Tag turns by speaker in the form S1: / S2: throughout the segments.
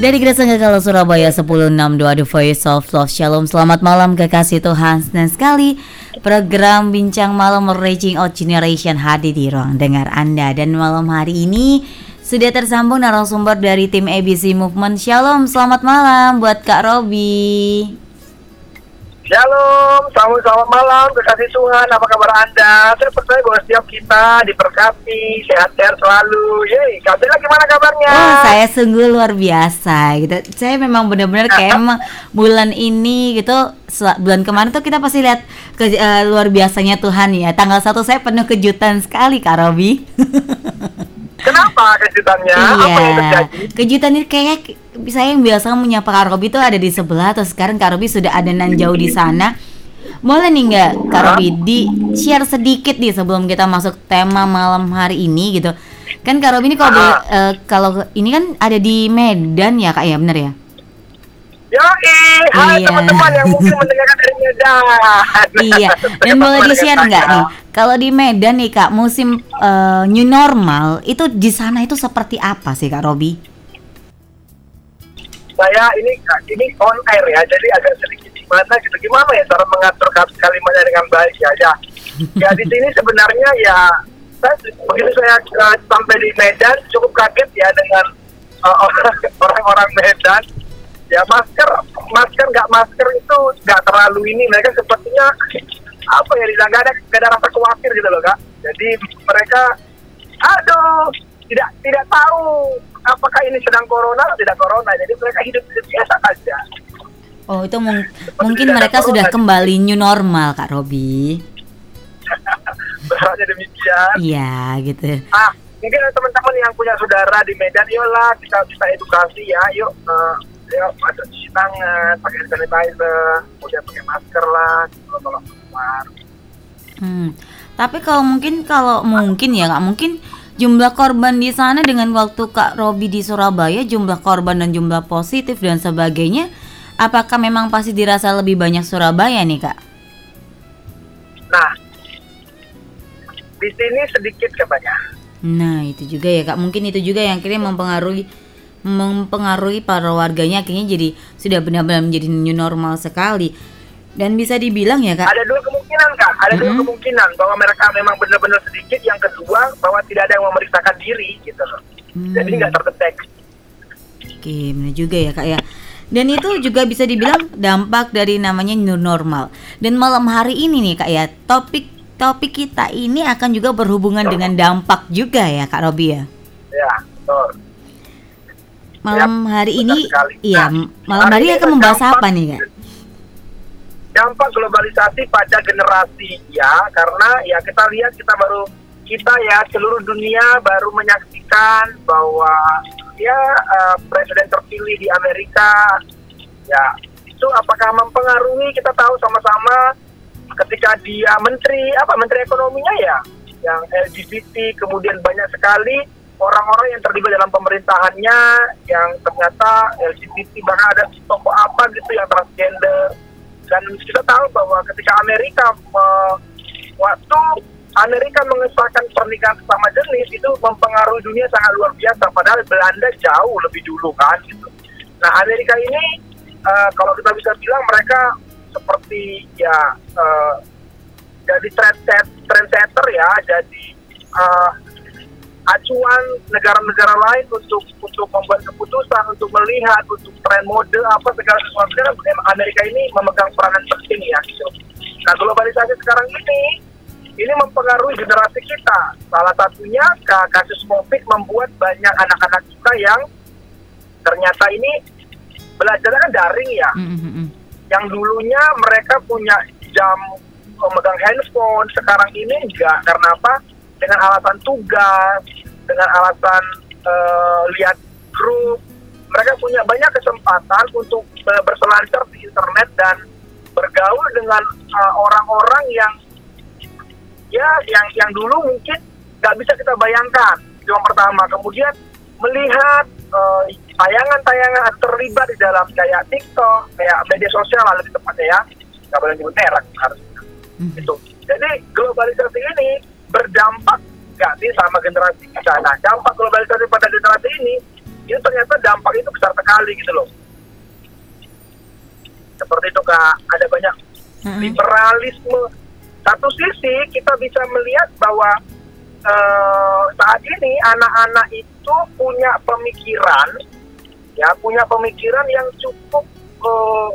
S1: Dari Gereja Kalau Surabaya 1062 The Voice of Love. Shalom Selamat malam kekasih Tuhan. Dan sekali program Bincang Malam Reaching Out Generation hadir di ruang dengar Anda. Dan malam hari ini sudah tersambung narasumber dari tim ABC Movement. Shalom Selamat malam buat Kak Robi
S2: Shalom, selamat, selamat malam, kekasih Tuhan, apa kabar Anda? Saya percaya bahwa setiap kita diberkati, sehat-sehat selalu. Yeay, Kak Bella gimana kabarnya?
S1: Oh, saya sungguh luar biasa gitu. Saya memang benar-benar kayak emang bulan ini gitu, bulan kemarin tuh kita pasti lihat ke, uh, luar biasanya Tuhan ya. Tanggal satu saya penuh kejutan sekali Kak Robi.
S2: Kenapa kejutannya?
S1: Iya.
S2: Apa yang terjadi?
S1: Kejutan ini kayak saya yang biasa menyapa Kak Robi itu ada di sebelah atau sekarang Kak Robi sudah ada nan jauh di sana. Boleh nih nggak Kak Robi di share sedikit nih sebelum kita masuk tema malam hari ini gitu. Kan Kak Robi ini kalau eh, kalau ini kan ada di Medan ya Kak ya bener ya?
S2: Yoi, hai
S1: Iya.
S2: teman-teman yang mungkin mendengarkan dari Medan.
S1: iya. Dan boleh di share nggak nih? Kalau di Medan nih Kak musim eh, new normal itu di sana itu seperti apa sih Kak Robi?
S2: Saya ini ini on air ya, jadi agak sedikit gimana gitu. Gimana ya cara mengatur kal- kalimatnya dengan baik ya? Ya, ya di sini sebenarnya ya saya, begitu saya uh, sampai di Medan cukup kaget ya dengan uh, orang- orang-orang Medan. Ya masker, masker nggak masker itu nggak terlalu ini. Mereka sepertinya apa ya? Nggak ada nggak ada rasa khawatir gitu loh kak. Jadi mereka, aduh, tidak tidak tahu apakah ini sedang corona atau tidak corona. Jadi mereka hidup hidup biasa saja.
S1: Oh itu mung- mungkin
S2: tidak ada
S1: mereka sudah
S2: corona.
S1: kembali new normal Kak Robi.
S2: Berarti demikian.
S1: Iya gitu.
S2: Ah, mungkin teman-teman yang punya saudara di Medan, yolah kita bisa edukasi ya, yuk, eh, yuk masuk cuci tangan, pakai hand sanitizer, kemudian pakai masker lah, gitu, kalau keluar.
S1: Hmm. Tapi kalau mungkin kalau mungkin ya Kak mungkin jumlah korban di sana dengan waktu Kak Robi di Surabaya jumlah korban dan jumlah positif dan sebagainya apakah memang pasti dirasa lebih banyak Surabaya nih Kak?
S2: Nah, di sini sedikit kebanyakan.
S1: Nah itu juga ya Kak mungkin itu juga yang akhirnya mempengaruhi mempengaruhi para warganya akhirnya jadi sudah benar-benar menjadi new normal sekali dan bisa dibilang ya Kak
S2: Ada dua kemungkinan kak, ada dua
S1: Mm-mm.
S2: kemungkinan bahwa mereka memang benar-benar sedikit. Yang kedua bahwa tidak ada yang memeriksakan diri, gitu loh.
S1: Hmm.
S2: Jadi nggak terdeteksi.
S1: Oke, benar juga ya kak ya. Dan itu juga bisa dibilang dampak dari namanya new normal. Dan malam hari ini nih kak ya, topik topik kita ini akan juga berhubungan dengan dampak juga ya kak Robi ya.
S2: Ya, betul.
S1: Malam hari ini, iya,
S2: Nah,
S1: malam
S2: hari
S1: hari
S2: ini
S1: akan membahas
S2: dampak-
S1: apa nih kak?
S2: dampak globalisasi pada generasi ya karena ya kita lihat kita baru kita ya seluruh dunia baru menyaksikan bahwa ya eh, presiden terpilih di Amerika ya itu apakah mempengaruhi kita tahu sama-sama ketika dia menteri apa menteri ekonominya ya yang LGBT kemudian banyak sekali orang-orang yang terlibat dalam pemerintahannya yang ternyata LGBT bahkan ada tokoh apa gitu yang transgender dan kita tahu bahwa ketika Amerika me- waktu Amerika mengesahkan pernikahan sesama jenis itu mempengaruhi dunia sangat luar biasa padahal Belanda jauh lebih dulu kan gitu. Nah Amerika ini eh, kalau kita bisa bilang mereka seperti ya eh, jadi trendset trendsetter ya jadi eh, acuan negara-negara lain untuk untuk membuat keputusan, untuk melihat, untuk tren mode apa segala sesuatu kan Amerika ini memegang peranan penting ya gitu. Nah globalisasi sekarang ini ini mempengaruhi generasi kita. Salah satunya ka- kasus COVID membuat banyak anak-anak kita yang ternyata ini belajarnya kan daring ya
S1: Mm, mm, mm.
S2: yang dulunya mereka punya jam memegang handphone sekarang ini enggak karena apa dengan alasan tugas dengan alasan eh, lihat grup. Mereka punya banyak kesempatan untuk eh, berselancar di internet dan bergaul dengan eh, orang-orang yang ya yang yang dulu mungkin nggak bisa kita bayangkan. Itu yang pertama. Kemudian melihat eh, tayangan-tayangan terlibat di dalam kayak TikTok kayak media sosial lah lebih tepatnya ya. Nggak boleh nyebut merek harus
S1: Mhm.
S2: itu. Jadi globalisasi ini berdampak nggak sih sama generasi kita? Nah dampak globalisasi pada generasi ini itu ternyata dampak itu besar sekali gitu loh. Seperti itu kak. Ada banyak liberalisme. Satu sisi kita bisa melihat bahwa eh, saat ini anak-anak itu punya pemikiran ya punya pemikiran yang cukup eh,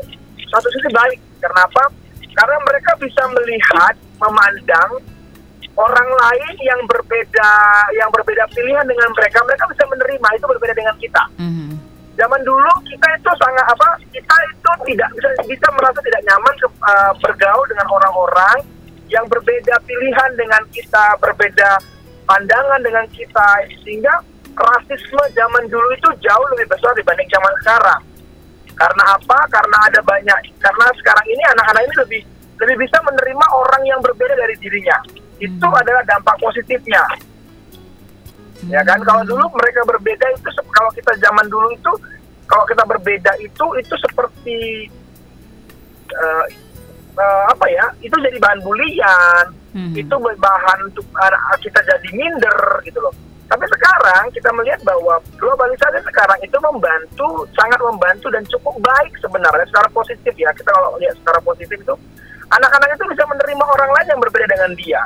S2: satu sisi baik. Kenapa karena mereka bisa melihat memandang orang lain yang berbeda yang berbeda pilihan dengan mereka mereka bisa menerima itu berbeda dengan kita.
S1: Mhm.
S2: zaman dulu kita itu sangat apa kita itu tidak bisa bisa merasa tidak nyaman ke- eh, bergaul dengan orang-orang yang berbeda pilihan dengan kita berbeda pandangan dengan kita. Sehingga rasisme zaman dulu itu jauh lebih besar dibanding zaman sekarang. Karena apa? Karena ada banyak karena sekarang ini anak-anak ini lebih lebih bisa menerima orang yang berbeda dari dirinya itu adalah dampak positifnya. Ya kan? Kalau dulu mereka berbeda itu kalau kita zaman dulu itu kalau kita berbeda itu itu seperti eh, eh, apa ya? Itu jadi bahan bulian.
S1: Mhm.
S2: itu bahan untuk anak kita jadi minder gitu loh. Tapi sekarang kita melihat bahwa globalisasi sekarang itu membantu sangat membantu dan cukup baik sebenarnya secara positif ya. Kita kalau lihat secara positif itu anak-anak itu bisa menerima orang lain yang berbeda dengan dia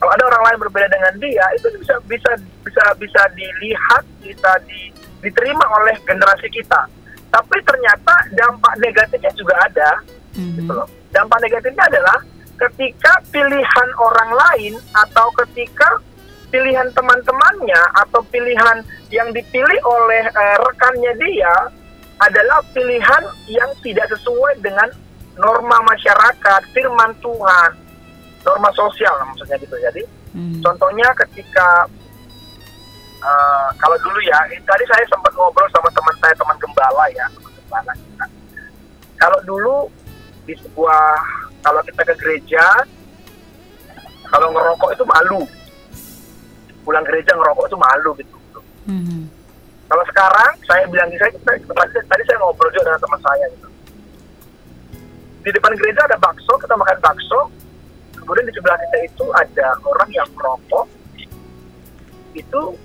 S2: kalau ada orang lain berbeda dengan dia itu bisa bisa bisa bisa dilihat bisa di, diterima oleh generasi kita tapi ternyata dampak negatifnya juga ada
S1: Mhm.
S2: gitu loh. dampak negatifnya adalah ketika pilihan orang lain atau ketika pilihan teman-temannya atau pilihan yang dipilih oleh eh, rekannya dia adalah pilihan yang tidak sesuai dengan norma masyarakat firman Tuhan norma sosial maksudnya gitu jadi
S1: Mhm.
S2: Contohnya ketika eh, kalau dulu ya, ini tadi saya sempat ngobrol sama teman saya, teman gembala ya, teman gembala kita. Kalau dulu di sebuah, kalau kita ke gereja, kalau ngerokok itu malu. Pulang gereja ngerokok itu malu gitu.
S1: Mhm.
S2: Kalau sekarang saya bilang saya tadi, tadi saya ngobrol juga dengan teman saya gitu. Di depan gereja ada bakso, kita makan bakso. Kemudian di sebelah kita itu ada orang yang merokok. Itu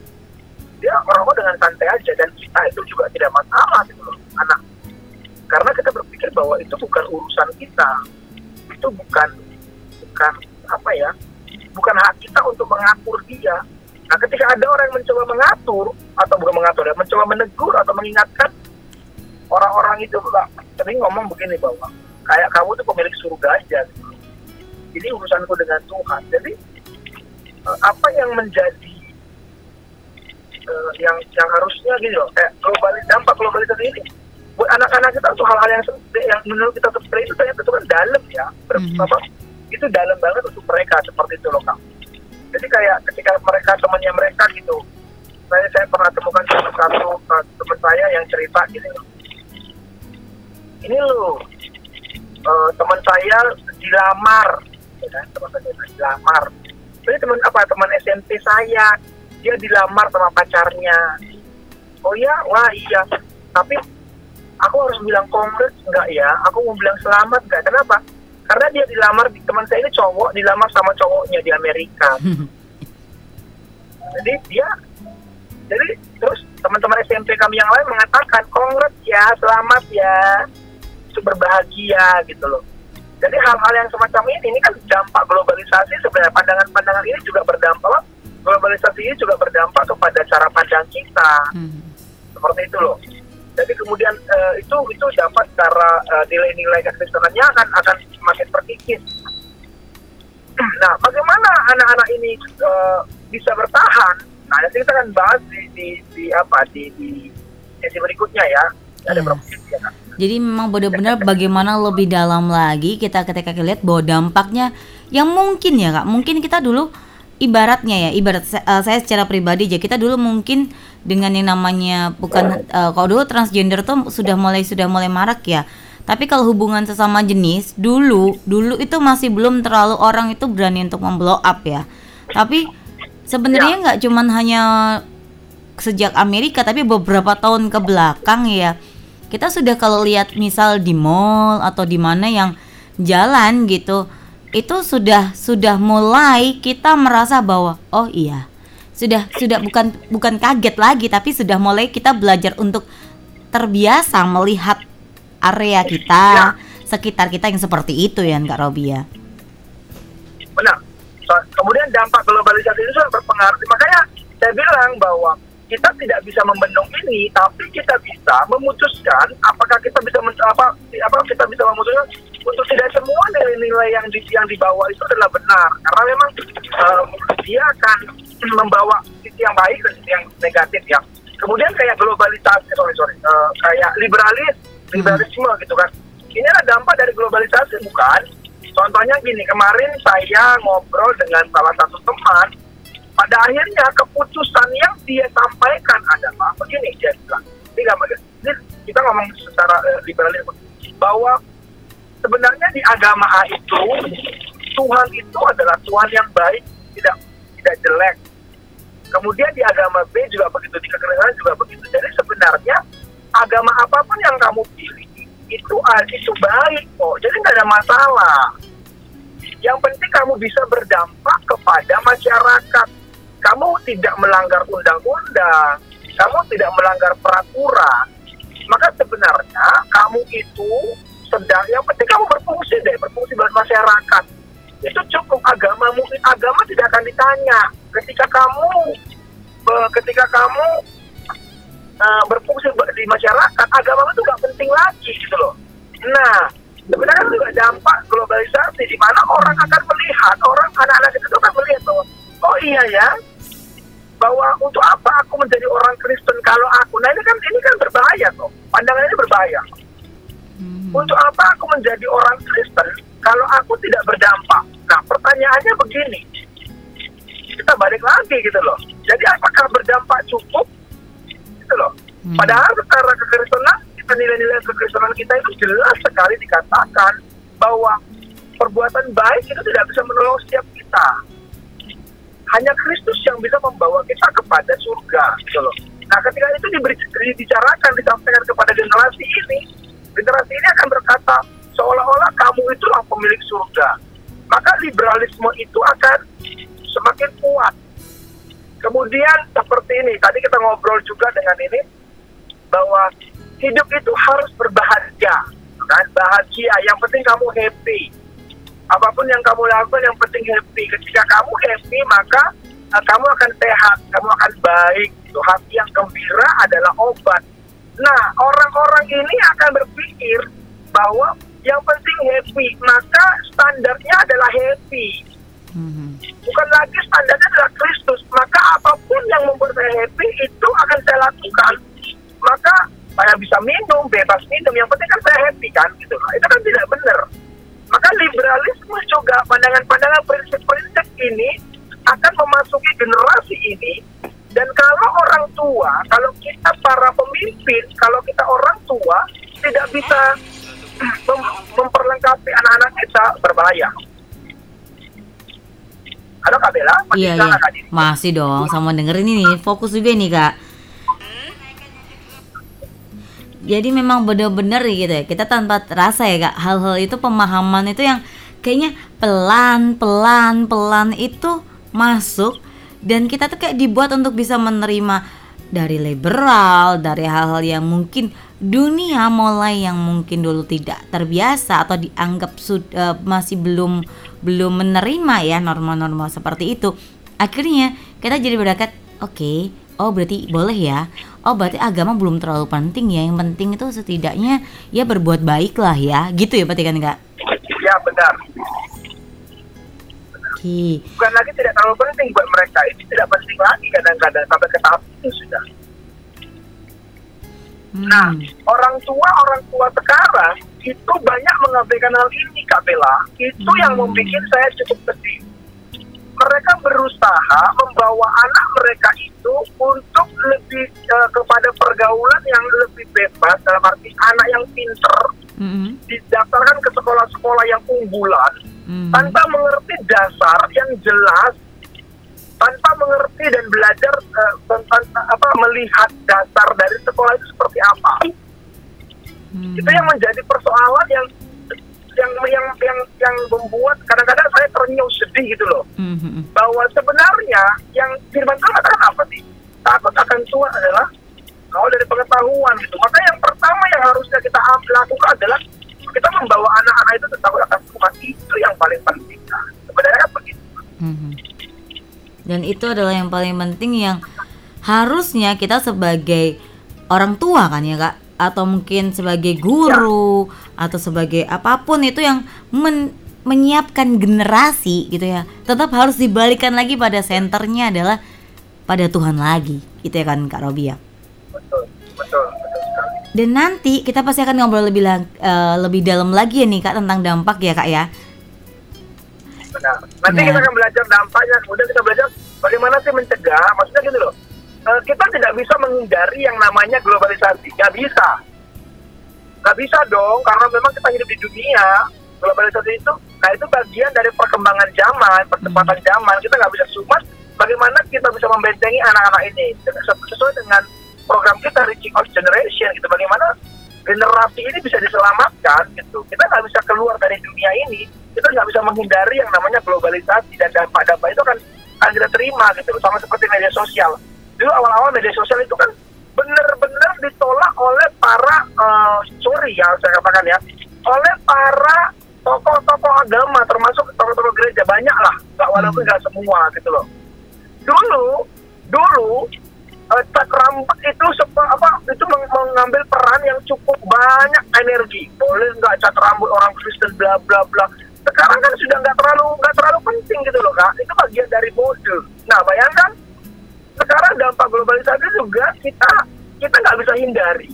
S2: dia merokok dengan santai aja dan kita itu juga tidak masalah gitu loh, anak. Karena kita berpikir bahwa itu bukan urusan kita. Itu bukan bukan apa ya? Bukan hak kita untuk mengatur dia. Nah, ketika ada orang yang mencoba mengatur atau bukan mengatur ya, mencoba menegur atau mengingatkan orang-orang itu sering ngomong begini bahwa kayak kamu tuh pemilik surga aja. Gitu. Ini urusanku dengan Tuhan. Jadi eh, apa yang menjadi eh, yang yang harusnya gitu loh, kayak globalis dampak globalisasi ini buat anak-anak kita tuh hal-hal yang yang menurut kita sepele itu ternyata itu kan dalam ya, Ber-
S1: Mhm.
S2: apa, itu dalam banget untuk mereka seperti itu loh kak. Jadi kayak ketika mereka temannya mereka gitu, saya saya pernah temukan salah satu uh, teman saya yang cerita gini loh. Ini loh uh, teman saya dilamar, ya kan? teman saya dilamar. Ini teman apa? Teman SMP saya, dia dilamar sama pacarnya. Oh ya, wah iya. Tapi aku harus bilang congrats enggak ya? Aku mau bilang selamat enggak? Kenapa? Karena dia dilamar di teman saya ini cowok dilamar sama cowoknya di Amerika. Jadi dia jadi terus teman-teman SMP kami yang lain mengatakan congrats ya, selamat ya, itu berbahagia gitu loh. Jadi hal-hal yang semacam ini ini kan dampak globalisasi sebenarnya pandangan-pandangan ini juga berdampak globalisasi ini juga berdampak kepada cara pandang kita
S1: Mhm.
S2: seperti itu loh. Jadi kemudian eh, itu itu dapat secara eh, nilai-nilai kekristenannya akan akan semakin terkikis. Nah, bagaimana anak-anak ini eh, bisa bertahan? Nah, nanti kita akan bahas di, di, di apa di, di sesi berikutnya ya. Ada
S1: Iya.
S2: berapa sesi ya, Kak?
S1: Jadi memang benar-benar bagaimana lebih dalam lagi kita ketika lihat bahwa dampaknya yang mungkin ya kak, mungkin kita dulu ibaratnya ya, ibarat eh, saya secara pribadi aja kita dulu mungkin dengan yang namanya bukan eh, kalau dulu transgender tuh sudah mulai sudah mulai marak ya. Tapi kalau hubungan sesama jenis dulu dulu itu masih belum terlalu orang itu berani untuk memblow up ya. Tapi sebenarnya nggak cuman hanya sejak Amerika tapi beberapa tahun ke belakang ya kita sudah kalau lihat misal di mall atau di mana yang jalan gitu itu sudah sudah mulai kita merasa bahwa oh iya sudah sudah bukan bukan kaget lagi tapi sudah mulai kita belajar untuk terbiasa melihat area kita
S2: Ya.
S1: sekitar kita yang seperti itu ya Kak Robi ya.
S2: Benar. So- kemudian dampak globalisasi itu sangat berpengaruh. Makanya saya bilang bahwa kita tidak bisa membendung ini, tapi kita bisa memutuskan apakah kita bisa men- apa apa kita bisa memutuskan untuk tidak semua nilai-nilai yang di yang dibawa itu adalah benar karena memang eh, dia akan membawa sisi yang baik dan sisi yang negatif ya. Kemudian kayak globalisasi, sorry sorry, eh, kayak liberalis, liberalisme gitu kan. Ini adalah dampak dari globalisasi bukan? Contohnya gini, kemarin saya ngobrol dengan salah satu teman, pada akhirnya keputusan yang dia sampaikan adalah begini dia bilang, ini. Ini kita ngomong secara eh, liberalisme bahwa sebenarnya di agama A itu Tuhan itu adalah Tuhan yang baik, tidak tidak jelek. Kemudian di agama B juga begitu, di kekristenan juga begitu. Jadi sebenarnya agama apa pun yang kamu pilih itu itu baik kok. Jadi nggak ada masalah. Yang penting kamu bisa berdampak kepada masyarakat. Kamu tidak melanggar undang-undang, kamu tidak melanggar peraturan. Maka sebenarnya kamu itu sedang yang penting kamu berfungsi deh, berfungsi buat masyarakat. Itu cukup agamamu, agama tidak akan ditanya. Ketika kamu ketika kamu eh, berfungsi di masyarakat, agama itu nggak penting lagi gitu loh. Nah, sebenarnya itu juga dampak globalisasi di mana orang akan melihat, orang anak-anak itu akan melihat bahwa oh iya ya, bahwa untuk apa aku menjadi orang Kristen kalau aku, nah ini kan ini kan berbahaya tuh, pandangan ini berbahaya.
S1: Hmm.
S2: Untuk apa aku menjadi orang Kristen kalau aku tidak berdampak? Nah, pertanyaannya begini. Kita balik lagi gitu loh. Jadi apakah berdampak cukup? Gitu loh.
S1: Hmm.
S2: Padahal secara kekristenan, kita nilai-nilai kekristenan kita itu jelas sekali dikatakan bahwa perbuatan baik itu tidak bisa menolong setiap kita. Hanya Kristus yang bisa membawa kita kepada surga, gitu loh. Nah, ketika itu diberi, dibicarakan, disampaikan kepada generasi ini, generasi ini akan berkata seolah-olah kamu itulah pemilik surga. Maka liberalisme itu akan semakin kuat. Kemudian seperti ini, tadi kita ngobrol juga dengan ini bahwa hidup itu harus berbahagia, kan? Bahagia. Yang penting kamu happy. Apa pun yang kamu lakukan, yang penting happy. Ketika kamu happy, maka uh, kamu akan sehat, kamu akan baik. Itu hati yang gembira adalah obat. Nah, orang-orang ini akan berpikir bahwa yang penting happy, maka standarnya adalah happy
S1: Hmm.
S2: bukan lagi standarnya adalah Kristus maka apa pun yang membuat saya happy itu akan saya lakukan maka saya bisa minum bebas minum yang penting kan saya happy kan gitu itu kan tidak benar maka liberalisme juga pandangan-pandangan prinsip-prinsip ini akan memasuki generasi ini. Dan kalau orang tua kalau kita para pemimpin kalau kita orang tua tidak bisa mem- memperlengkapi anak-anak kita berbahaya. Halo Kak Bella, masih
S1: Iya iya.
S2: Kak
S1: masih dong sama dengerin ini. Fokus juga nih kak. Jadi memang bener-bener gitu ya kita tanpa terasa ya kak. Hal-hal itu pemahaman itu yang kayaknya pelan pelan pelan itu masuk dan kita tuh kayak dibuat untuk bisa menerima dari liberal dari hal-hal yang mungkin dunia mulai yang mungkin dulu tidak terbiasa atau dianggap sud- eh, masih belum belum menerima ya norma-norma seperti itu. Akhirnya kita jadi berdekat oke oh berarti boleh ya oh berarti agama belum terlalu penting ya yang penting itu setidaknya ya berbuat baik lah ya gitu ya berarti kan kak
S2: Ya benar.
S1: oke
S2: Bukan lagi tidak terlalu penting buat mereka. Ini tidak penting lagi kadang-kadang sampai ke tahap itu sudah.
S1: Hmm.
S2: Nah, orang tua orang tua sekarang itu banyak mengabaikan hal ini, Kak Bella. Itu yang
S1: Hmm.
S2: membuat saya cukup sedih. Mereka berusaha membawa anak mereka itu untuk lebih eh, kepada pergaulan yang lebih bebas dalam arti anak yang pinter
S1: Mm-mm.
S2: didaftarkan ke sekolah-sekolah yang unggulan
S1: Mhm.
S2: tanpa mengerti dasar yang jelas tanpa mengerti dan belajar tentang apa melihat dasar dari sekolah itu seperti apa
S1: Hmm.
S2: itu yang menjadi persoalan yang yang yang yang yang membuat kadang-kadang saya ternyuh sedih gitu loh.
S1: Mhm.
S2: bahwa sebenarnya yang firman Tuhan katakan apa sih? Takut akan Tuhan adalah kalau dari pengetahuan gitu. Maka yang pertama yang harusnya kita lakukan adalah kita membawa anak-anak itu takut akan Tuhan itu yang paling penting. Nah, sebenarnya kan begitu.
S1: Mhm. Dan itu adalah yang paling penting yang harusnya kita sebagai orang tua kan ya kak, atau mungkin sebagai guru atau sebagai apa pun itu yang men- menyiapkan generasi gitu ya, tetap harus dibalikan lagi pada senternya adalah pada Tuhan lagi, gitu ya kan kak Robi ya.
S2: betul betul betul sekali
S1: Dan nanti kita pasti akan ngobrol lebih lang- eh, lebih dalam lagi ya nih kak tentang dampak ya kak ya.
S2: benar nanti
S1: Nah.
S2: kita akan belajar dampaknya kemudian kita belajar bagaimana sih mencegah maksudnya gini loh eh, kita tidak bisa menghindari yang namanya globalisasi. Nggak bisa. Nggak bisa dong karena memang kita hidup di dunia. Globalisasi itu nah itu bagian dari perkembangan zaman percepatan zaman. Kita nggak bisa cuma bagaimana kita bisa membentengi anak-anak ini. Ses- sesuai dengan program kita reaching out generation gitu. Bagaimana generasi ini bisa diselamatkan gitu. Kita nggak bisa keluar dari dunia ini. Kita nggak bisa menghindari yang namanya globalisasi. Dan dampak-dampak itu kan akan kita terima gitu. Sama seperti media sosial dulu awal-awal media sosial itu kan benar-benar ditolak oleh para eh, sorry ya saya katakan ya oleh para tokoh-tokoh agama termasuk tokoh-tokoh gereja banyak lah nggak walaupun nggak semua gitu loh. Dulu dulu eh, cat rambut itu sepa, apa itu meng- mengambil peran yang cukup banyak energi. Boleh nggak cat rambut orang Kristen bla bla bla. Sekarang kan sudah nggak terlalu nggak terlalu penting gitu loh kak. Itu bagian dari mode. Nah bayangkan sekarang dampak globalisasi juga kita kita nggak bisa hindari.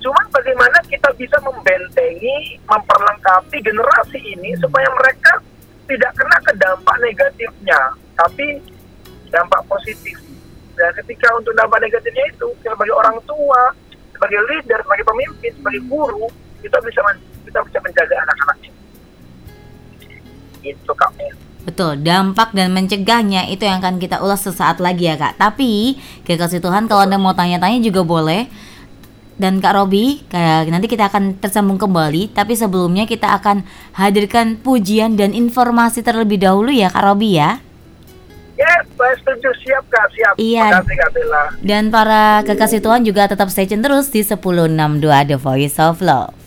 S2: Cuman bagaimana kita bisa membentengi memperlengkapi generasi ini supaya mereka tidak kena ke dampak negatifnya tapi dampak positif. Dan ketika untuk dampak negatifnya itu sebagai orang tua sebagai leader sebagai pemimpin sebagai guru kita bisa kita bisa menjaga anak-anak. Ini itu kak
S1: Betul, dampak dan mencegahnya itu yang akan kita ulas sesaat lagi ya kak. Tapi kekasih Tuhan kalau anda mau tanya-tanya juga boleh. Dan Kak Robi, kayak nanti kita akan tersambung kembali. Tapi sebelumnya kita akan hadirkan pujian dan informasi terlebih dahulu ya Kak Robi ya.
S2: Yes, saya setuju. Siap, Kak. Siap.
S1: Iya.
S2: Terima kasih, Kak Bella.
S1: Dan para kekasih Tuhan juga tetap stay tune terus di 1062 The Voice of Love.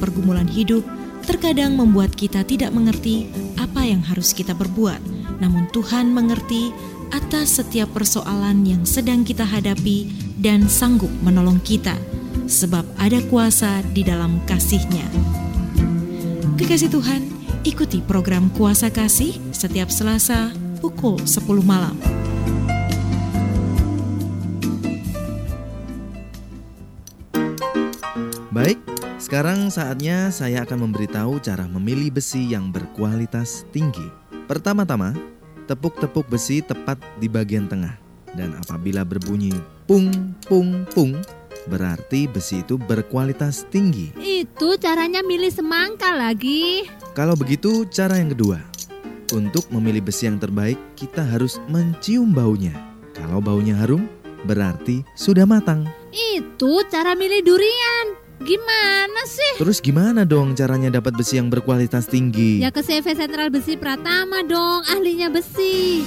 S3: Pergumulan hidup terkadang membuat kita tidak mengerti apa yang harus kita perbuat. Namun Tuhan mengerti atas setiap persoalan yang sedang kita hadapi dan sanggup menolong kita, sebab ada kuasa di dalam kasih-Nya. Kekasih Tuhan, ikuti program Kuasa Kasih setiap Selasa pukul 10 malam.
S4: Baik, sekarang saatnya saya akan memberitahu cara memilih besi yang berkualitas tinggi. Pertama-tama, tepuk-tepuk besi tepat di bagian tengah. Dan apabila berbunyi pung pung pung, berarti besi itu berkualitas tinggi.
S5: Itu caranya milih semangka lagi.
S4: Kalau begitu, cara yang kedua. Untuk memilih besi yang terbaik, kita harus mencium baunya. Kalau baunya harum, berarti sudah matang.
S5: Itu cara milih durian. Gimana sih?
S4: Terus gimana dong caranya dapat besi yang berkualitas tinggi?
S5: Ya ke CV Sentral Besi Pratama dong, ahlinya besi.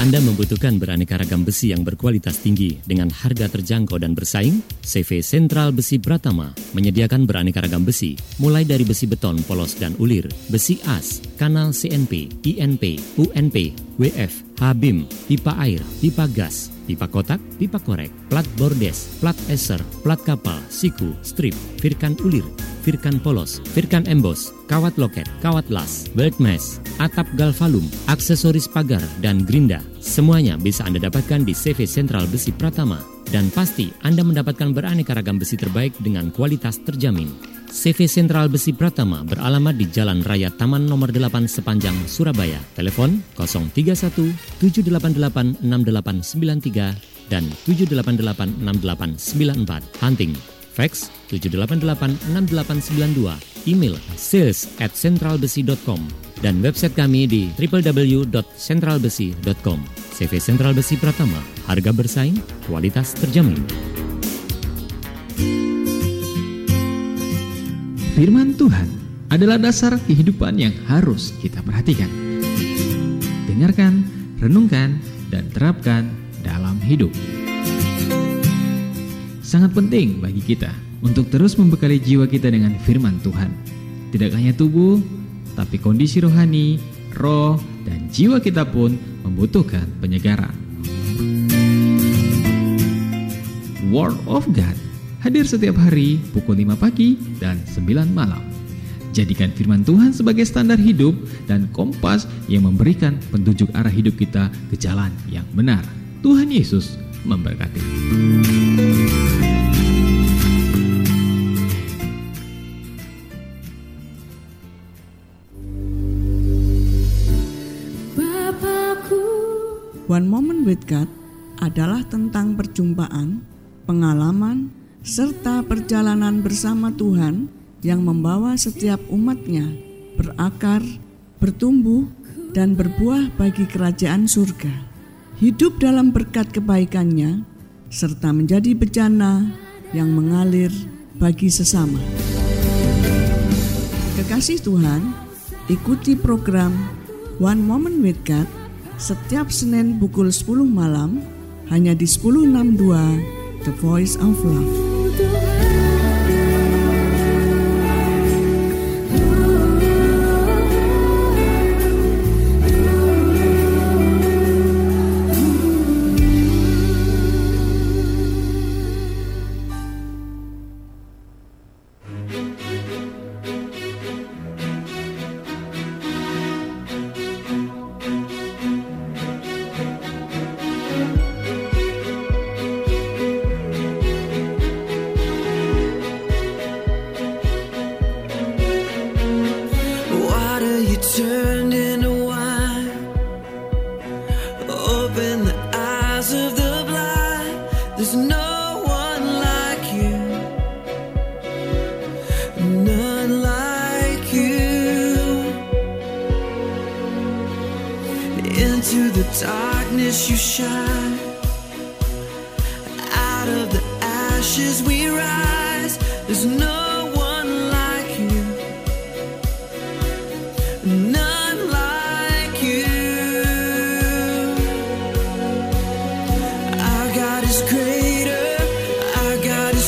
S6: Anda membutuhkan beraneka ragam besi yang berkualitas tinggi dengan harga terjangkau dan bersaing? CV Sentral Besi Pratama menyediakan beraneka ragam besi, mulai dari besi beton polos dan ulir, besi as, kanal CNP, INP, UNP, WF, HBIM, pipa air, pipa gas, pipa kotak, pipa korek, plat bordes, plat eser, plat kapal, siku, strip, firkan ulir, firkan polos, firkan embos, kawat loket, kawat las, belt mesh, atap galvalum, aksesoris pagar, dan gerinda. Semuanya bisa Anda dapatkan di CV Sentral Besi Pratama. Dan pasti Anda mendapatkan beraneka ragam besi terbaik dengan kualitas terjamin. CV Sentral Besi Pratama beralamat di Jalan Raya Taman Nomor 8 Sepanjang, Surabaya. Telepon 031 788 6893 dan 788 6894. Hunting fax 7886892, email sales at centralbesi.com, dan website kami di www.centralbesi.com. CV Sentral Besi Pratama, harga bersaing, kualitas terjamin.
S7: Firman Tuhan adalah dasar kehidupan yang harus kita perhatikan. Dengarkan, renungkan, dan terapkan dalam hidup. Sangat penting bagi kita untuk terus membekali jiwa kita dengan firman Tuhan. Tidak hanya tubuh, tapi kondisi rohani, roh, dan jiwa kita pun membutuhkan penyegaran. Word of God hadir setiap hari pukul 5 pagi dan 9 malam. Jadikan firman Tuhan sebagai standar hidup dan kompas yang memberikan petunjuk arah hidup kita ke jalan yang benar. Tuhan Yesus memberkati.
S8: Bapakku
S9: One Moment with God adalah tentang perjumpaan, pengalaman, serta perjalanan bersama Tuhan yang membawa setiap umatnya berakar, bertumbuh, dan berbuah bagi kerajaan surga. Hidup dalam berkat kebaikannya, serta menjadi bejana yang mengalir bagi sesama. Kekasih Tuhan, ikuti program One Moment with God setiap Senin pukul 10 malam hanya di 1062 The Voice of Love.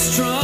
S8: strong.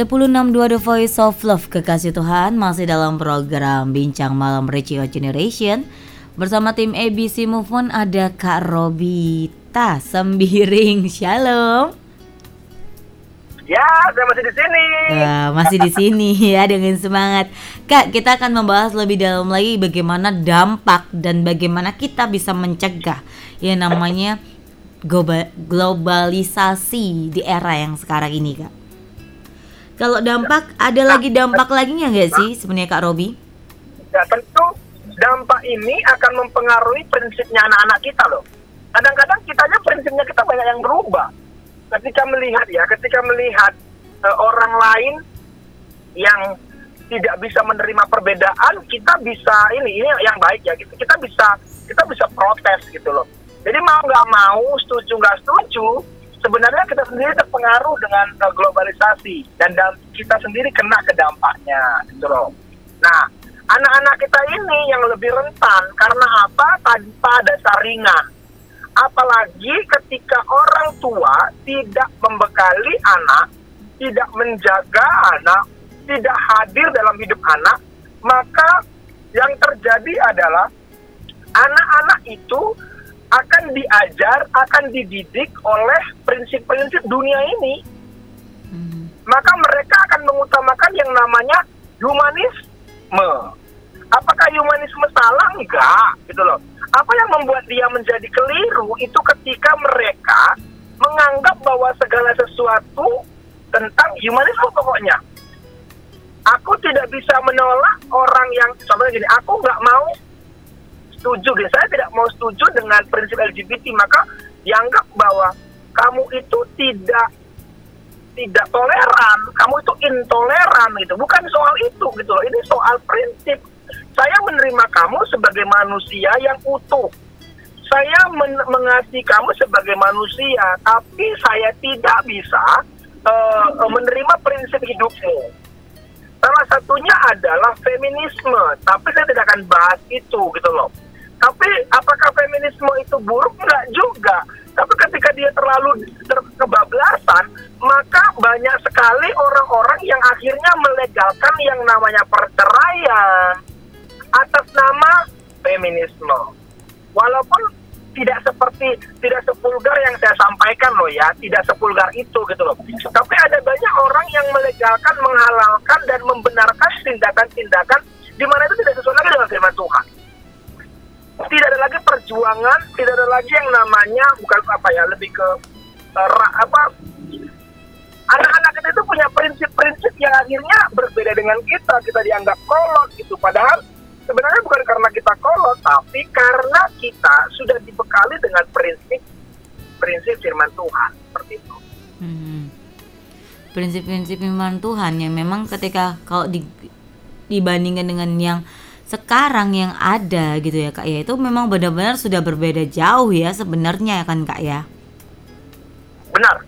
S8: 1062 The
S1: Voice of Love Kekasih Tuhan masih dalam program Bincang Malam Richie Generation Bersama tim ABC Movement ada Kak Robita Sembiring Shalom
S2: Ya, saya masih di sini.
S1: Ya, masih di sini ya dengan semangat. Kak, kita akan membahas lebih dalam lagi bagaimana dampak dan bagaimana kita bisa mencegah yang namanya globalisasi di era yang sekarang ini, Kak. Kalau dampak ada lagi dampak lagi nggak sih sebenarnya Kak Robi?
S2: Ya, tentu dampak ini akan mempengaruhi prinsipnya anak-anak kita loh. Kadang-kadang kitanya prinsipnya kita banyak yang berubah. Ketika melihat ya, ketika melihat eh, orang lain yang tidak bisa menerima perbedaan, kita bisa ini ini yang baik ya. Kita, kita bisa kita bisa protes gitu loh. Jadi mau nggak mau, setuju nggak setuju, sebenarnya kita sendiri terpengaruh dengan uh, globalisasi dan kita sendiri kena ke dampaknya gitu loh. Nah, anak-anak kita ini yang lebih rentan karena apa? Tanpa ada saringan. Apalagi ketika orang tua tidak membekali anak, tidak menjaga anak, tidak hadir dalam hidup anak, maka yang terjadi adalah anak-anak itu akan diajar, akan dididik oleh prinsip-prinsip dunia ini. Maka mereka akan mengutamakan yang namanya humanisme. Apakah humanisme salah? Enggak, gitu loh. Apa yang membuat dia menjadi keliru itu ketika mereka menganggap bahwa segala sesuatu tentang humanisme pokoknya. Aku tidak bisa menolak orang yang, contohnya gini, aku nggak mau setuju gitu. Saya tidak mau setuju dengan prinsip LGBT, maka dianggap bahwa kamu itu tidak tidak toleran, kamu itu intoleran gitu. Bukan soal itu gitu loh. Ini soal prinsip. Saya menerima kamu sebagai manusia yang utuh. Saya men- mengasihi kamu sebagai manusia, tapi saya tidak bisa eh, menerima prinsip hidupmu. Salah satunya adalah feminisme, tapi saya tidak akan bahas itu gitu loh. Tapi apakah feminisme itu buruk? Enggak juga. Tapi ketika dia terlalu ter- kebablasan, maka banyak sekali orang-orang yang akhirnya melegalkan yang namanya perceraian atas nama feminisme. Walaupun tidak seperti tidak sepulgar yang saya sampaikan loh ya, tidak sepulgar itu gitu loh. Tapi ada banyak orang yang melegalkan, menghalalkan dan membenarkan tindakan-tindakan di mana itu tidak sesuai dengan firman Tuhan. Tidak ada lagi perjuangan, tidak ada lagi yang namanya bukan apa ya, lebih ke ra- apa anak-anak kita itu punya prinsip-prinsip yang akhirnya berbeda dengan kita. Kita dianggap kolot gitu. Padahal sebenarnya bukan karena kita kolot, tapi karena kita sudah dibekali dengan prinsip prinsip firman Tuhan seperti itu.
S1: Hmm. Prinsip-prinsip iman Tuhan yang memang ketika kalau di- dibandingkan dengan yang sekarang yang ada gitu ya kak ya itu memang benar-benar sudah berbeda jauh ya sebenarnya kan kak ya.
S2: Benar.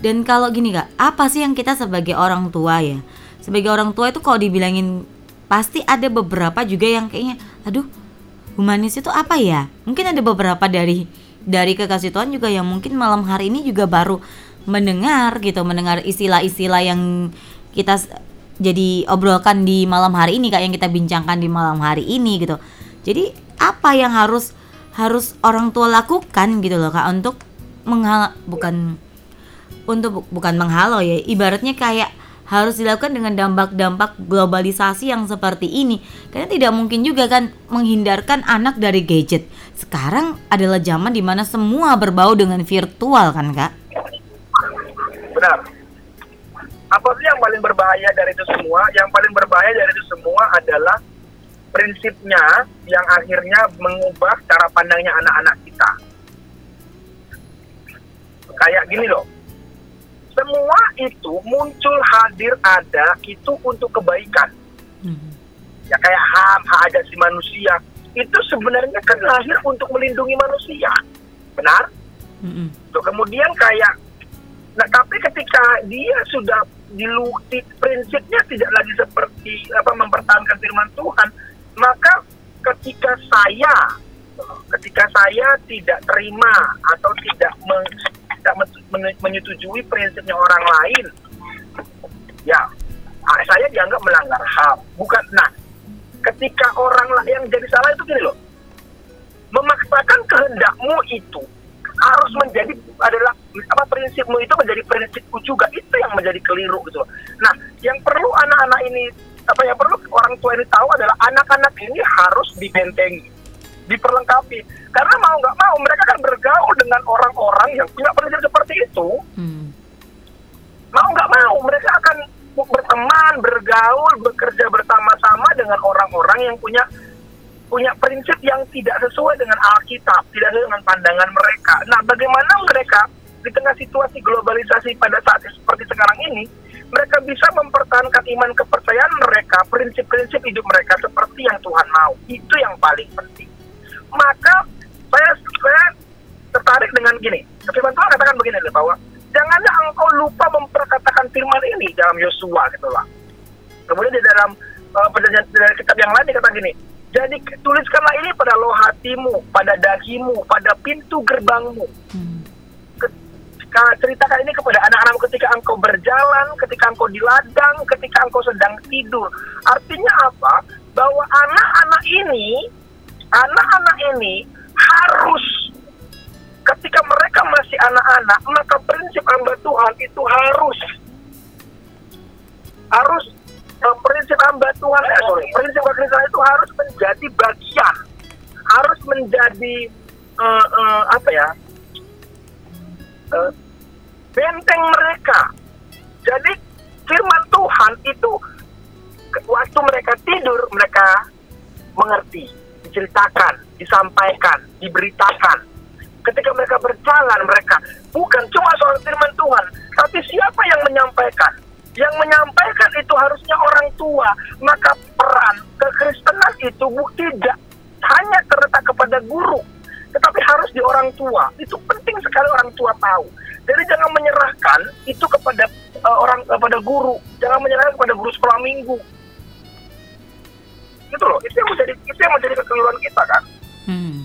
S1: Dan kalau gini kak, apa sih yang kita sebagai orang tua ya? Sebagai orang tua itu kalau dibilangin pasti ada beberapa juga yang kayaknya, aduh, humanis itu apa ya? Mungkin ada beberapa dari dari kekasih Tuhan juga yang mungkin malam hari ini juga baru mendengar gitu, mendengar istilah-istilah yang kita jadi obrolkan di malam hari ini kak yang kita bincangkan di malam hari ini gitu. Jadi apa yang harus harus orang tua lakukan gitu loh kak untuk menghal bukan untuk bu- bukan menghalau ya ibaratnya kayak harus dilakukan dengan dampak-dampak globalisasi yang seperti ini karena tidak mungkin juga kan menghindarkan anak dari gadget sekarang adalah zaman di mana semua berbau dengan virtual kan kak
S2: Benar. Apa sih yang paling berbahaya dari itu semua? Yang paling berbahaya dari itu semua adalah prinsipnya yang akhirnya mengubah cara pandangnya anak-anak kita. Kayak gini loh. Semua itu muncul hadir ada itu untuk kebaikan. Ya kayak HAM, hak asasi manusia. Itu sebenarnya kan lahir untuk melindungi manusia. Benar? Tuh, kemudian kayak Nah, tapi ketika dia sudah dilu- di- prinsipnya tidak lagi seperti apa mempertahankan firman Tuhan, maka ketika saya ketika saya tidak terima atau tidak, men- tidak men- men- menyetujui prinsipnya orang lain, ya saya dianggap melanggar HAM. Bukan. Nah, ketika orang yang jadi salah itu gini loh, memaksakan kehendakmu itu harus menjadi adalah apa prinsipmu itu menjadi prinsipku juga itu yang menjadi keliru gitu. Nah, yang perlu anak-anak ini apa yang perlu orang tua ini tahu adalah anak-anak ini harus dibentengi, diperlengkapi. Karena mau nggak mau mereka kan bergaul dengan orang-orang yang punya prinsip seperti itu. Mau nggak mau mereka akan berteman, bergaul, bekerja bersama-sama dengan orang-orang yang punya punya prinsip yang tidak sesuai dengan Alkitab, tidak sesuai dengan pandangan mereka. Nah, bagaimana mereka di tengah situasi globalisasi pada saat seperti sekarang ini, mereka bisa mempertahankan iman kepercayaan mereka, prinsip-prinsip hidup mereka seperti yang Tuhan mau. Itu yang paling penting. Maka saya saya ter- tertarik dengan gini. Firman Tuhan katakan begini loh bahwa janganlah engkau lupa memperkatakan firman ini dalam Yosua gitu lah. Kemudian di dalam uh, perjanjian dari kitab yang lain dikatakan gini. Jadi tuliskanlah ini pada loh hatimu, pada dahimu, pada pintu gerbangmu. Ka- ceritakan ini kepada anak-anakmu ketika engkau berjalan, ketika engkau di ladang, ketika engkau sedang tidur. Artinya apa? Bahwa anak-anak ini, anak-anak ini harus ketika mereka masih anak-anak, maka prinsip hamba Tuhan itu harus harus eh, prinsip hamba Tuhan, eh, sorry, prinsip kekristenan itu harus menjadi bagian, harus menjadi eh, eh, apa ya? eh, benteng mereka. Jadi firman Tuhan itu waktu mereka tidur mereka mengerti, diceritakan, disampaikan, diberitakan. Ketika mereka berjalan mereka bukan cuma soal firman Tuhan, tapi siapa yang menyampaikan? Yang menyampaikan itu harusnya orang tua. Maka peran kekristenan itu tidak hanya terletak kepada guru, tetapi harus di orang tua. Itu penting sekali orang tua tahu. Jadi jangan menyerahkan itu kepada eh, orang kepada guru, jangan menyerahkan kepada guru sekolah minggu. Gitu loh, itu yang menjadi itu yang menjadi kekeliruan kita kan.
S1: Hmm.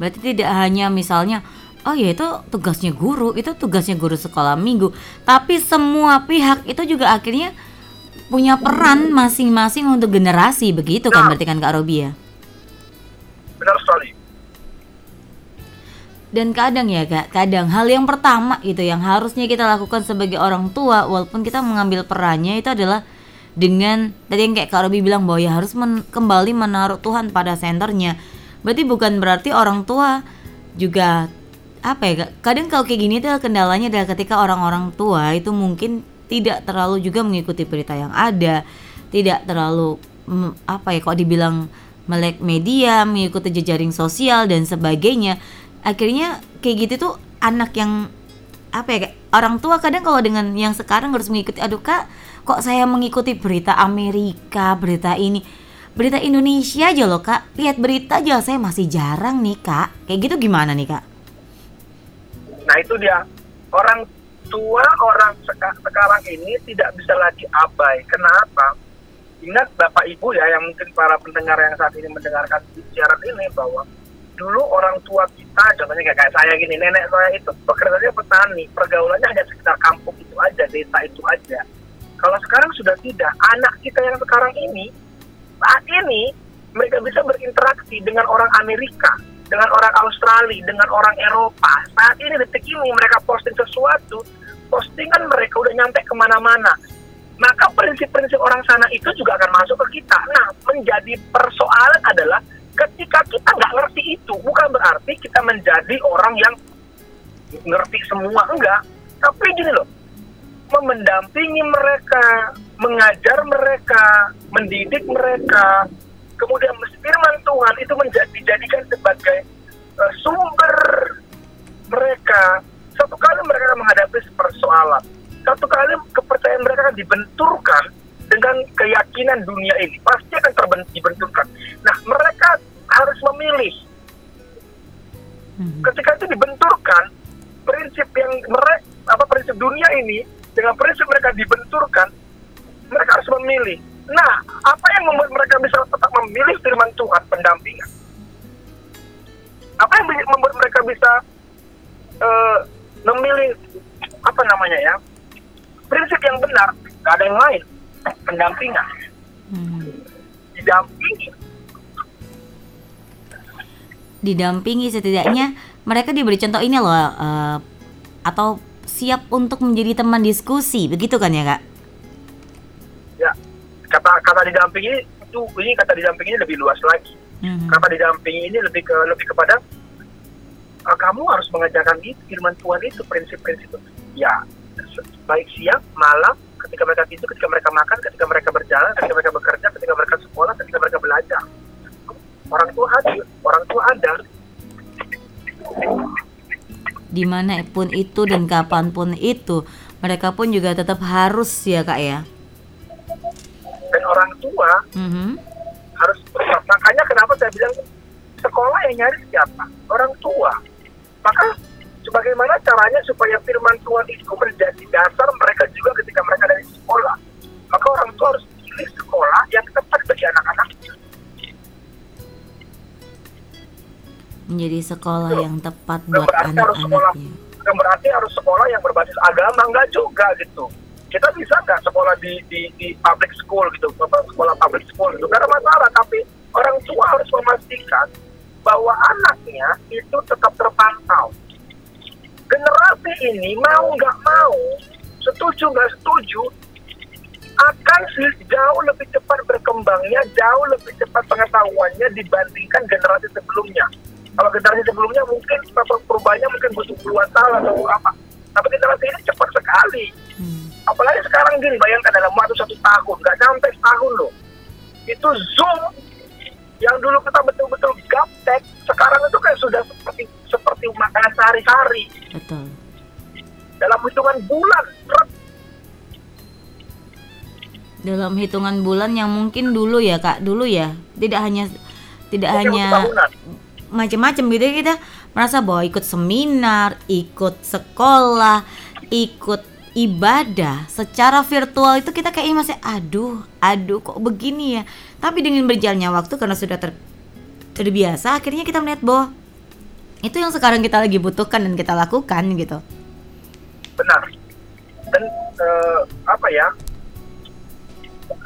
S1: Berarti tidak hanya misalnya Oh ya itu tugasnya guru, itu tugasnya guru sekolah minggu. Tapi semua pihak itu juga akhirnya punya peran masing-masing untuk generasi begitu kan
S2: Nah.
S1: berarti kan Kak Robi ya.
S2: Benar sekali.
S1: Dan kadang ya kak, kadang hal yang pertama itu yang harusnya kita lakukan sebagai orang tua walaupun kita mengambil perannya itu adalah dengan tadi yang kayak Kak Robi bilang bahwa ya harus men- kembali menaruh Tuhan pada senternya. Berarti bukan berarti orang tua juga apa ya? Kadang kalau kayak gini tuh kendalanya adalah ketika orang-orang tua itu mungkin tidak terlalu juga mengikuti berita yang ada, tidak terlalu mm, apa ya kok dibilang melek media, mengikuti jejaring sosial dan sebagainya. Akhirnya kayak gitu tuh anak yang apa ya orang tua kadang kalau dengan yang sekarang harus mengikuti aduh kak kok saya mengikuti berita Amerika berita ini? Berita Indonesia aja loh kak. Lihat berita aja saya masih jarang nih kak. Kayak gitu gimana nih kak
S2: Nah itu dia orang tua orang seka- sekarang ini tidak bisa lagi abai. Kenapa? Ingat bapak ibu ya yang mungkin para pendengar yang saat ini mendengarkan siaran ini bahwa dulu orang tua kita contohnya kayak, kayak saya gini nenek saya itu pekerjaannya petani pergaulannya hanya sekitar kampung itu aja desa itu aja kalau sekarang sudah tidak anak kita yang sekarang ini saat ini mereka bisa berinteraksi dengan orang Amerika dengan orang Australia dengan orang Eropa. Saat ini detik ini mereka posting sesuatu postingan mereka udah nyampe ke mana-mana. Maka prinsip-prinsip orang sana itu juga akan masuk ke kita. Nah menjadi persoalan adalah ketika kita nggak ngerti itu bukan berarti kita menjadi orang yang ngerti semua enggak. Tapi gini loh mendampingi mereka mengajar mereka mendidik mereka kemudian firman Tuhan itu menjadi dijadikan sebagai eh, sumber mereka. Satu kali mereka akan menghadapi persoalan satu kali kepercayaan mereka akan dibenturkan dengan keyakinan dunia ini. Pasti akan terben- dibenturkan. Nah mereka harus memilih. Ketika itu dibenturkan prinsip yang mereka apa prinsip dunia ini dengan prinsip mereka dibenturkan mereka harus memilih nah apa yang membuat mereka bisa tetap memilih firman Tuhan pendampingan? Apa yang membuat mereka bisa eh, memilih apa namanya ya prinsip yang benar gak ada yang lain pendampingan. Didampingi.
S1: Didampingi setidaknya mereka diberi contoh ini loh eh, atau siap untuk menjadi teman diskusi begitu kan ya kak?
S2: Ya kata kata didampingi itu ini kata didampingi lebih luas lagi.
S1: Mhm.
S2: kata didampingi ini lebih ke lebih kepada eh, kamu harus mengajarkan itu firman Tuhan itu prinsip-prinsip ya baik siang malam ketika mereka tidur ketika mereka makan ketika mereka berjalan ketika mereka bekerja ketika mereka sekolah ketika mereka belajar. Orang tua hadir orang tua ada.
S1: Di mana pun itu dan kapan pun itu mereka pun juga tetap harus ya kak ya
S2: tua
S1: Mhm.
S2: harus makanya kenapa saya bilang sekolah yang nyari siapa orang tua Maka sebagaimana caranya supaya firman Tuhan itu menjadi dasar mereka juga ketika mereka dari sekolah. Maka orang tua harus pilih sekolah yang tepat bagi anak-anaknya.
S1: Menjadi sekolah yang tepat buat
S2: harus sekolah
S1: anak-anaknya.
S2: bukan berarti harus sekolah yang berbasis agama enggak juga gitu. Kita bisa nggak sekolah di, di, di public school gitu, sekolah public school gitu. Karena masalah, tapi orang tua harus memastikan bahwa anaknya itu tetap terpantau. Generasi ini mau nggak mau, setuju nggak setuju, akan jauh lebih cepat berkembangnya, jauh lebih cepat pengetahuannya dibandingkan generasi sebelumnya. Kalau generasi sebelumnya mungkin per- perubahannya mungkin butuh puluhan tahun atau apa. Tapi generasi ini cepat sekali.
S1: Hmm.
S2: Apalagi sekarang gini, bayangkan dalam waktu satu tahun, nggak sampai setahun loh. Itu Zoom yang dulu kita betul-betul gaptek, sekarang itu kayak sudah seperti seperti makanan sehari-hari.
S1: Betul.
S2: Dalam hitungan bulan,
S1: Dalam hitungan bulan yang mungkin dulu ya kak, dulu ya, tidak hanya tidak
S2: mungkin
S1: hanya
S2: tahunan.
S1: Macam-macam gitu ya kita merasa bahwa ikut seminar, ikut sekolah, ikut ibadah secara virtual itu kita kayak masih aduh, aduh kok begini ya. Tapi dengan berjalannya waktu karena sudah ter- terbiasa akhirnya kita melihat bahwa itu yang sekarang kita lagi butuhkan dan kita lakukan gitu.
S2: benar. Dan eh, apa ya?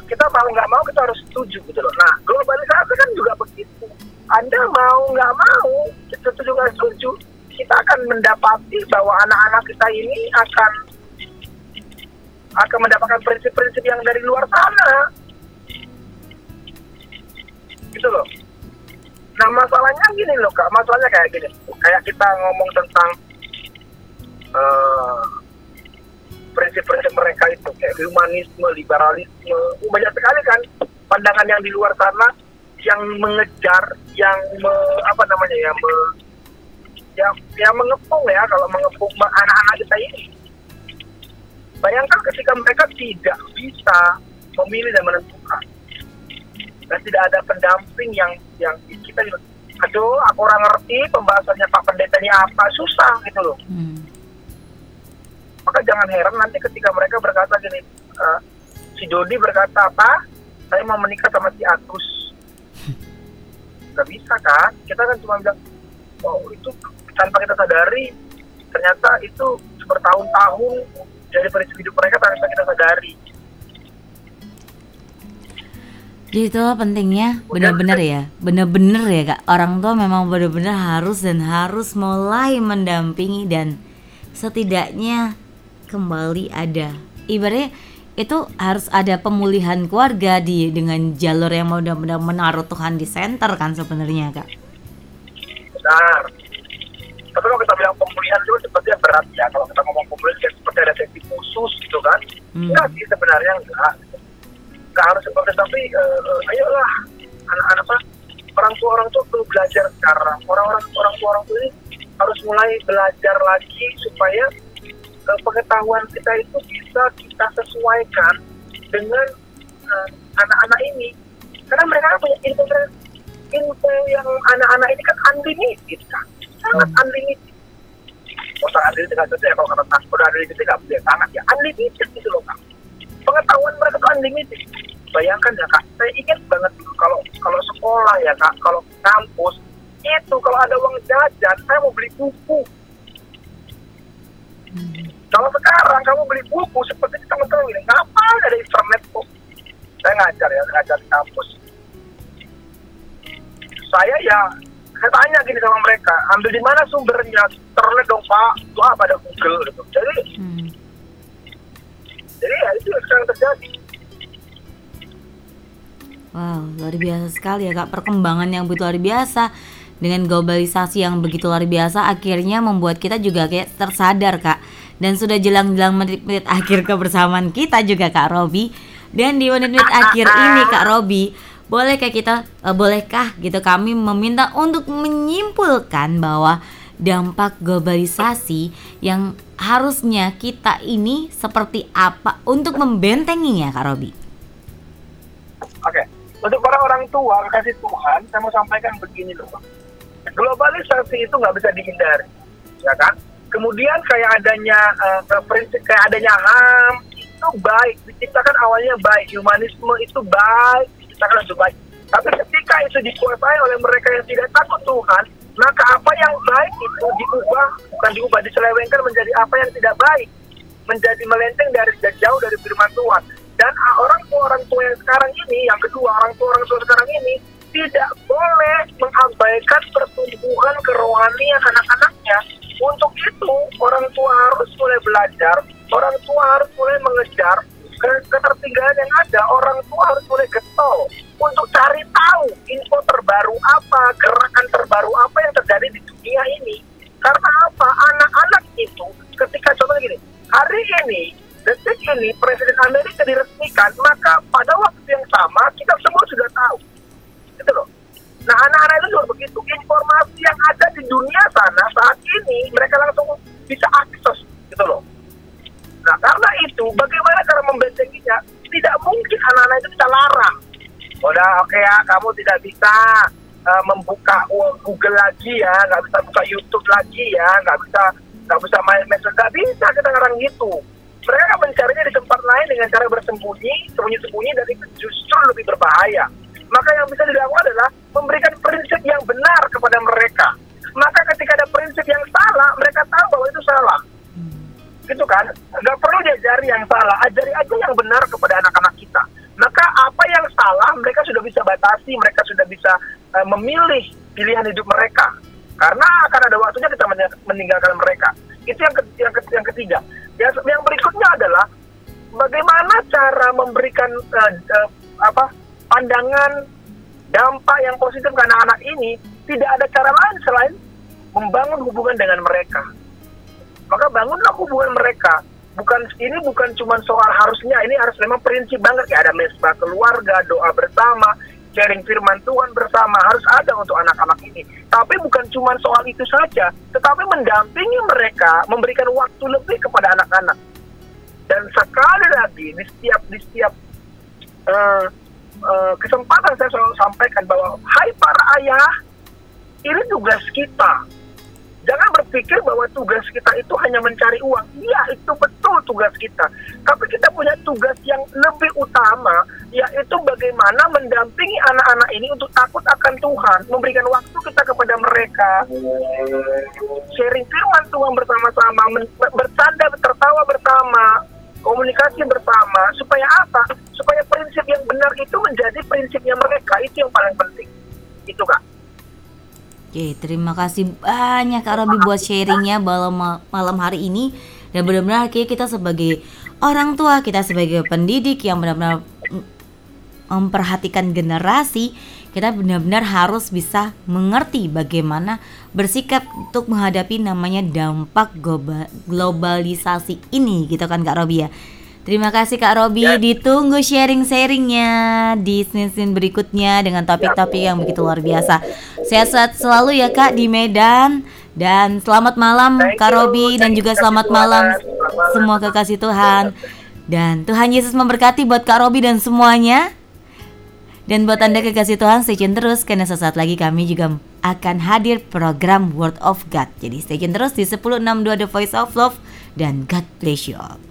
S2: Kita mau nggak mau kita harus setuju gitu loh. Nah, globalisasi kan juga begitu. Anda mau nggak mau, setuju nggak setuju, kita akan mendapati bahwa anak-anak kita ini akan akan mendapatkan prinsip-prinsip yang dari luar sana. Gitu loh. Nah masalahnya gini loh kak, masalahnya kayak gini. Kayak kita ngomong tentang eh, prinsip-prinsip mereka itu kayak humanisme, liberalisme, banyak sekali kan pandangan yang di luar sana yang mengejar, yang me- apa namanya ya, me- yang yang mengepung ya kalau mengepung anak-anak kita ini. Bayangkan ketika mereka tidak bisa memilih dan menentukan dan tidak ada pendamping yang yang kita aduh aku orang ngerti pembahasannya Pak Pendeta ini apa susah gitu loh
S1: Hmm.
S2: maka jangan heran nanti ketika mereka berkata gini eh, si Dodi berkata apa saya mau menikah sama si Agus nggak bisa kan? Kita kan cuma bilang oh itu tanpa kita sadari ternyata itu bertahun-tahun dari hidup mereka tanpa kita sadari.
S1: Jadi itulah pentingnya benar-benar ya, benar-benar ya kak. Orang tua memang benar-benar harus dan harus mulai mendampingi dan setidaknya kembali ada. Ibaratnya itu harus ada pemulihan keluarga di dengan jalur yang benar-benar menaruh Tuhan di center kan sebenarnya kak.
S2: benar. Tapi kalau kita bilang pemulihan itu sepertinya berat ya. Kalau kita ngomong pemulihan kan seperti ada sesi khusus gitu kan.
S1: Hmm.
S2: enggak sih sebenarnya enggak. Enggak harus seperti tapi eh, ayolah. Anak-anak apa? Orang tua orang tua perlu belajar sekarang. Orang-orang orang tua orang tua ini harus mulai belajar lagi supaya pengetahuan kita itu bisa kita sesuaikan dengan eh, anak-anak ini. Karena mereka kan punya info info yang anak-anak ini kan unlimited kan sangat unlimited. Oh, sangat unlimited nggak ya? Kalau kata udah unlimited nggak boleh sangat ya unlimited gitu loh kak. Pengetahuan mereka tuh unlimited. Bayangkan ya kak saya ingat banget dulu kalau kalau sekolah ya kak kalau kampus itu kalau ada uang jajan saya mau beli buku kalau sekarang kamu beli buku seperti teman-teman ini ngapain ada internet kok? Saya ngajar ya ngajar di kampus. Saya ya saya tanya gini sama mereka ambil di mana sumbernya? Internet dong pak. Itu apa ada Google gitu. Jadi
S1: Hmm.
S2: jadi ya itu yang sekarang terjadi.
S1: Wow, luar biasa sekali ya kak. Perkembangan yang begitu luar biasa. Dengan globalisasi yang begitu luar biasa akhirnya membuat kita juga kayak tersadar kak dan sudah jelang-jelang menit-menit akhir kebersamaan kita juga kak Robi dan di menit-menit akhir ini kak Robi bolehkah kita eh, bolehkah gitu kami meminta untuk menyimpulkan bahwa dampak globalisasi yang harusnya kita ini seperti apa untuk membentenginya kak Robi?
S2: Oke, untuk para orang tua kasih Tuhan, saya mau sampaikan begini loh. Globalisasi itu nggak bisa dihindari. ya kan? Kemudian kayak adanya eh, prinsip kayak adanya HAM itu baik, diciptakan awalnya baik, humanisme itu baik, diciptakan untuk baik. Tapi ketika itu dikuasai oleh mereka yang tidak takut Tuhan, maka apa yang baik itu diubah, bukan diubah, diselewengkan menjadi apa yang tidak baik, menjadi melenteng dari jauh dari firman Tuhan. Dan ah, orang tua orang tua yang sekarang ini, yang kedua orang tua orang tua sekarang ini tidak boleh mengabaikan pertumbuhan kerohanian anak-anaknya. Untuk itu orang tua harus mulai belajar, orang tua harus mulai mengejar ke- ketertinggalan yang ada. Orang tua harus mulai getol untuk cari tahu info terbaru apa, gerakan terbaru apa yang terjadi di dunia ini. Karena apa? Anak-anak itu ketika contohnya gini, hari ini, detik ini Presiden Amerika diresmikan, maka pada waktu yang sama kita semua sudah tahu gitu loh. Nah anak-anak itu juga begitu. Informasi yang ada di dunia sana saat ini mereka langsung bisa akses gitu loh. Nah karena itu bagaimana cara membentenginya? Tidak mungkin anak-anak itu kita larang. Udah oke ya kamu tidak bisa uh, membuka Google lagi ya, nggak bisa buka YouTube lagi ya, nggak bisa nggak bisa main medsos, nggak bisa kita ngarang gitu. Mereka mencarinya di tempat lain dengan cara bersembunyi, sembunyi-sembunyi dan itu justru lebih berbahaya maka yang bisa dilakukan adalah memberikan prinsip yang benar kepada mereka. Maka ketika ada prinsip yang salah, mereka tahu bahwa itu salah. Gitu kan? Nggak perlu diajari yang salah, ajari aja yang benar kepada anak-anak kita. Maka apa yang salah, mereka sudah bisa batasi, mereka sudah bisa eh, memilih pilihan hidup mereka. Karena akan ada waktunya kita mening- meninggalkan mereka. Itu yang, yang, ke- yang ketiga. Yang, yang berikutnya adalah bagaimana cara memberikan eh, eh, apa pandangan dampak yang positif ke anak-anak ini tidak ada cara lain selain membangun hubungan dengan mereka. Maka bangunlah hubungan mereka. Bukan ini bukan cuma soal harusnya, ini harus memang prinsip banget ya ada mesbah keluarga, doa bersama, sharing firman Tuhan bersama harus ada untuk anak-anak ini. Tapi bukan cuma soal itu saja, tetapi mendampingi mereka, memberikan waktu lebih kepada anak-anak. Dan sekali lagi di setiap di setiap eh, eh, kesempatan saya selalu sampaikan bahwa hai para ayah ini tugas kita. Jangan berpikir bahwa tugas kita itu hanya mencari uang. Iya itu betul tugas kita. Tapi kita punya tugas yang lebih utama yaitu bagaimana mendampingi anak-anak ini untuk takut akan Tuhan memberikan waktu kita kepada mereka. Sharing firman Tuhan bersama-sama bercanda tertawa bersama komunikasi bersama supaya apa supaya prinsip yang benar itu menjadi prinsipnya mereka. Itu yang paling penting. Itu kak.
S1: Oke, terima kasih banyak Kak Robi buat sharingnya malam malam hari ini. Dan benar-benar kita sebagai orang tua, kita sebagai pendidik yang benar-benar memperhatikan generasi, kita benar-benar harus bisa mengerti bagaimana bersikap untuk menghadapi namanya dampak globa- globalisasi ini gitu kan Kak Robi ya. Terima kasih Kak Robi, ditunggu sharing-sharingnya di Senin berikutnya dengan topik-topik yang begitu luar biasa. Sehat-sehat selalu ya Kak di Medan dan selamat malam
S2: Thank
S1: Kak Robi dan juga
S2: Selamat malam.
S1: semua kekasih Tuhan. Dan Tuhan Yesus memberkati buat Kak Robi dan semuanya. Dan buat Anda kekasih Tuhan, stay tune terus karena sesaat lagi kami juga akan hadir program Word of God. Jadi stay tune terus di 1062 The Voice of Love dan God bless you all.